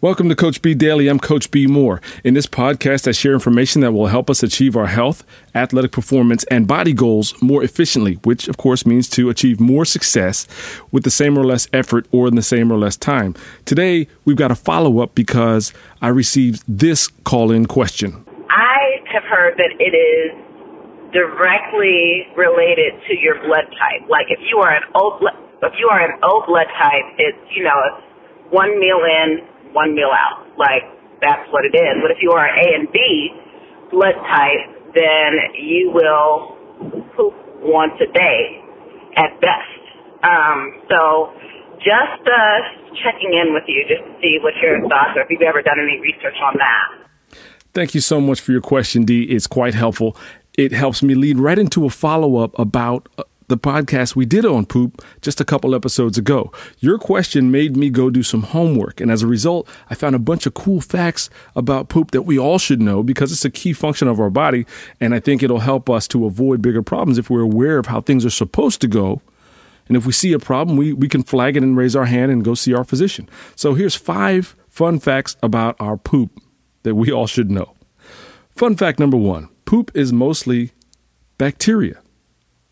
Welcome to Coach B Daily. I'm Coach B Moore. In this podcast, I share information that will help us achieve our health, athletic performance, and body goals more efficiently, which of course means to achieve more success with the same or less effort or in the same or less time. Today, we've got a follow up because I received this call in question. I have heard that it is directly related to your blood type. Like if you are an O, if you are an O blood type, it's you know one meal in, one meal out. Like that's what it is. But if you are A and B blood type, then you will poop once a day at best. Um, so just uh, checking in with you just to see what your thoughts are, if you've ever done any research on that. Thank you so much for your question, Dee. It's quite helpful. It helps me lead right into a follow up about uh, the podcast we did on poop just a couple episodes ago. Your question made me go do some homework. And as a result, I found a bunch of cool facts about poop that we all should know because it's a key function of our body. And I think it'll help us to avoid bigger problems if we're aware of how things are supposed to go. And if we see a problem, we, we can flag it and raise our hand and go see our physician. So here's five fun facts about our poop that we all should know. Fun fact number one poop is mostly bacteria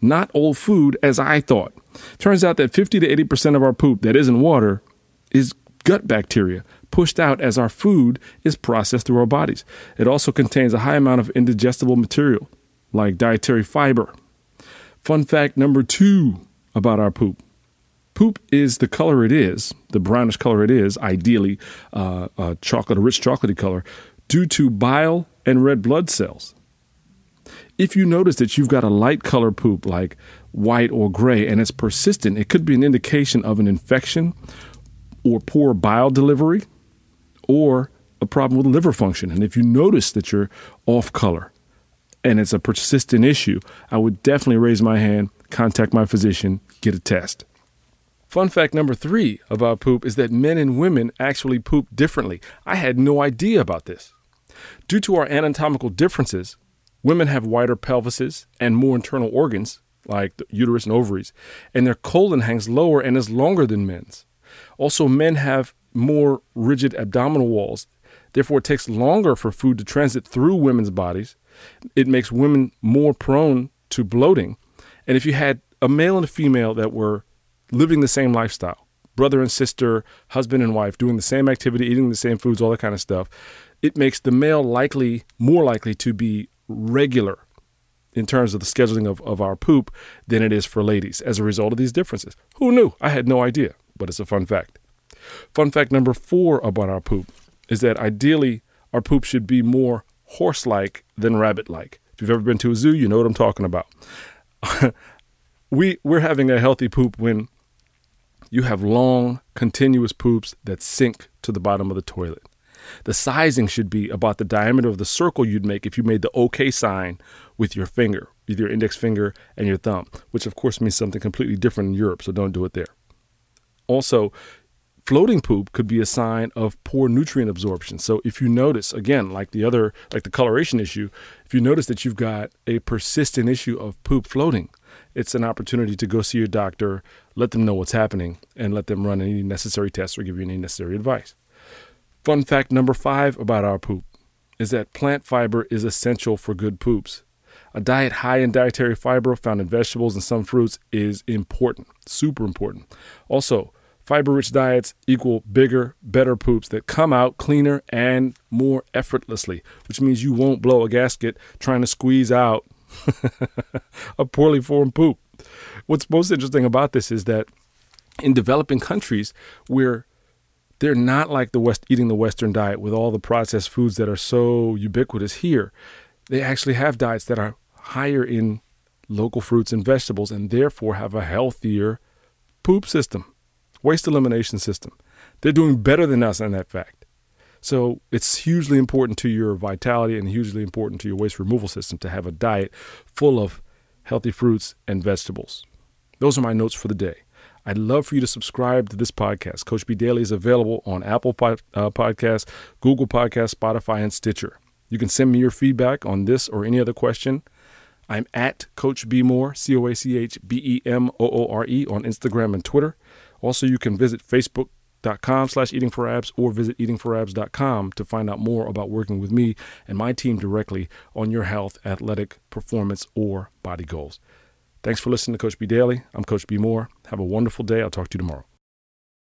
not old food as I thought. Turns out that 50 to 80% of our poop that isn't water is gut bacteria pushed out as our food is processed through our bodies. It also contains a high amount of indigestible material like dietary fiber. Fun fact number two about our poop poop is the color it is, the brownish color it is, ideally uh, a chocolate, a rich chocolatey color, due to bile and red blood cells. If you notice that you've got a light color poop like white or gray and it's persistent, it could be an indication of an infection or poor bile delivery or a problem with liver function. And if you notice that you're off color and it's a persistent issue, I would definitely raise my hand, contact my physician, get a test. Fun fact number three about poop is that men and women actually poop differently. I had no idea about this. Due to our anatomical differences, Women have wider pelvises and more internal organs, like the uterus and ovaries, and their colon hangs lower and is longer than men's. Also, men have more rigid abdominal walls. Therefore, it takes longer for food to transit through women's bodies. It makes women more prone to bloating. And if you had a male and a female that were living the same lifestyle, brother and sister, husband and wife, doing the same activity, eating the same foods, all that kind of stuff, it makes the male likely, more likely to be regular in terms of the scheduling of, of our poop than it is for ladies as a result of these differences. Who knew? I had no idea, but it's a fun fact. Fun fact number four about our poop is that ideally our poop should be more horse like than rabbit like. If you've ever been to a zoo, you know what I'm talking about. we, we're having a healthy poop when you have long, continuous poops that sink to the bottom of the toilet. The sizing should be about the diameter of the circle you'd make if you made the OK sign with your finger, with your index finger and your thumb, which of course means something completely different in Europe, so don't do it there. Also, floating poop could be a sign of poor nutrient absorption. So if you notice, again, like the other, like the coloration issue, if you notice that you've got a persistent issue of poop floating, it's an opportunity to go see your doctor, let them know what's happening, and let them run any necessary tests or give you any necessary advice. Fun fact number five about our poop is that plant fiber is essential for good poops. A diet high in dietary fiber found in vegetables and some fruits is important, super important. Also, fiber rich diets equal bigger, better poops that come out cleaner and more effortlessly, which means you won't blow a gasket trying to squeeze out a poorly formed poop. What's most interesting about this is that in developing countries where they're not like the West eating the Western diet with all the processed foods that are so ubiquitous here. They actually have diets that are higher in local fruits and vegetables and therefore have a healthier poop system, waste elimination system. They're doing better than us in that fact. So it's hugely important to your vitality and hugely important to your waste removal system to have a diet full of healthy fruits and vegetables. Those are my notes for the day. I'd love for you to subscribe to this podcast. Coach B Daily is available on Apple pod, uh, Podcasts, Google Podcasts, Spotify, and Stitcher. You can send me your feedback on this or any other question. I'm at Coach B Moore, C O A C H B E M O O R E, on Instagram and Twitter. Also, you can visit Facebook facebook.com slash eating for abs or visit eatingforabs.com to find out more about working with me and my team directly on your health, athletic performance, or body goals. Thanks for listening to Coach B Daily. I'm Coach B Moore. Have a wonderful day. I'll talk to you tomorrow.